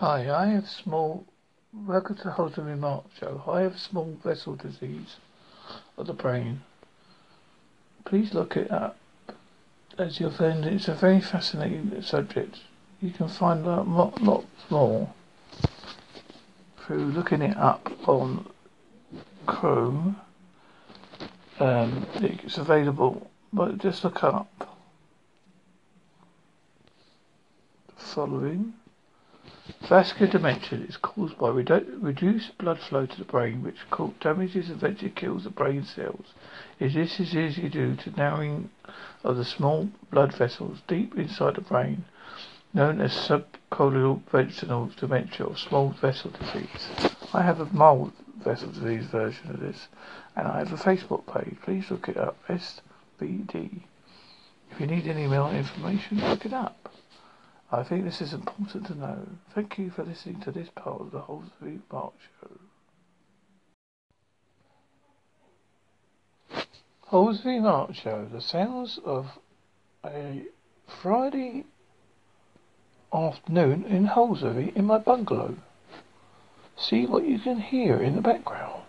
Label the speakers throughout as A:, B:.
A: Hi, I have small. Welcome to Holden Remark Show. I have small vessel disease of the brain. Please look it up as you'll find it's a very fascinating subject. You can find out lot, lots more through looking it up on Chrome. Um, it's available, but just look up following. Vascular dementia is caused by redu- reduced blood flow to the brain, which damages and eventually kills the brain cells. Is this is easily due to narrowing of the small blood vessels deep inside the brain, known as subcortical ventral dementia or small vessel disease. I have a mild vessel disease version of this, and I have a Facebook page. Please look it up. SVD. If you need any more information, look it up. I think this is important to know. Thank you for listening to this part of the Holsby Mark Show. Holsby Mark Show, the sounds of a Friday afternoon in Holsby in my bungalow. See what you can hear in the background.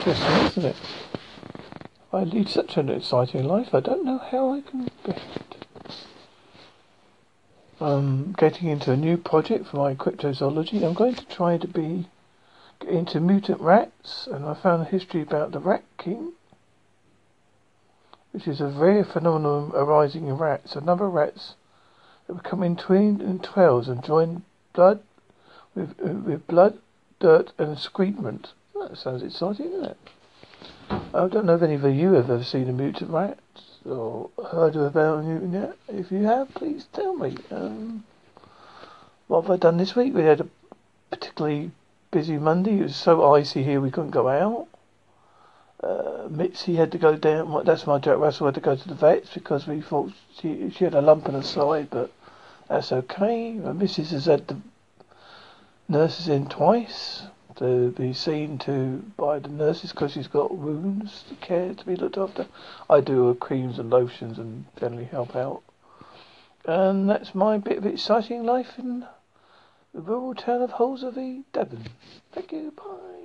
A: Interesting, isn't it? I lead such an exciting life, I don't know how I can bear it. I'm getting into a new project for my cryptozoology. I'm going to try to be into mutant rats, and I found a history about the rat king, which is a rare phenomenon arising in rats. A number of rats that become entwined in twelves and join blood with, uh, with blood, dirt, and excrement. That sounds exciting, doesn't it? I don't know if any of you have ever seen a mutant rat or heard about a mutant yet. If you have, please tell me. Um, what have I done this week? We had a particularly busy Monday. It was so icy here we couldn't go out. Uh, Mitzi had to go down. That's my Jack Russell had to go to the vets because we thought she she had a lump on her side, but that's okay. My missus has had the nurses in twice to be seen to by the nurses because she's got wounds to care to be looked after. I do her creams and lotions and generally help out. And that's my bit of exciting life in the rural town of Holsworthy, Devon. Thank you. Bye.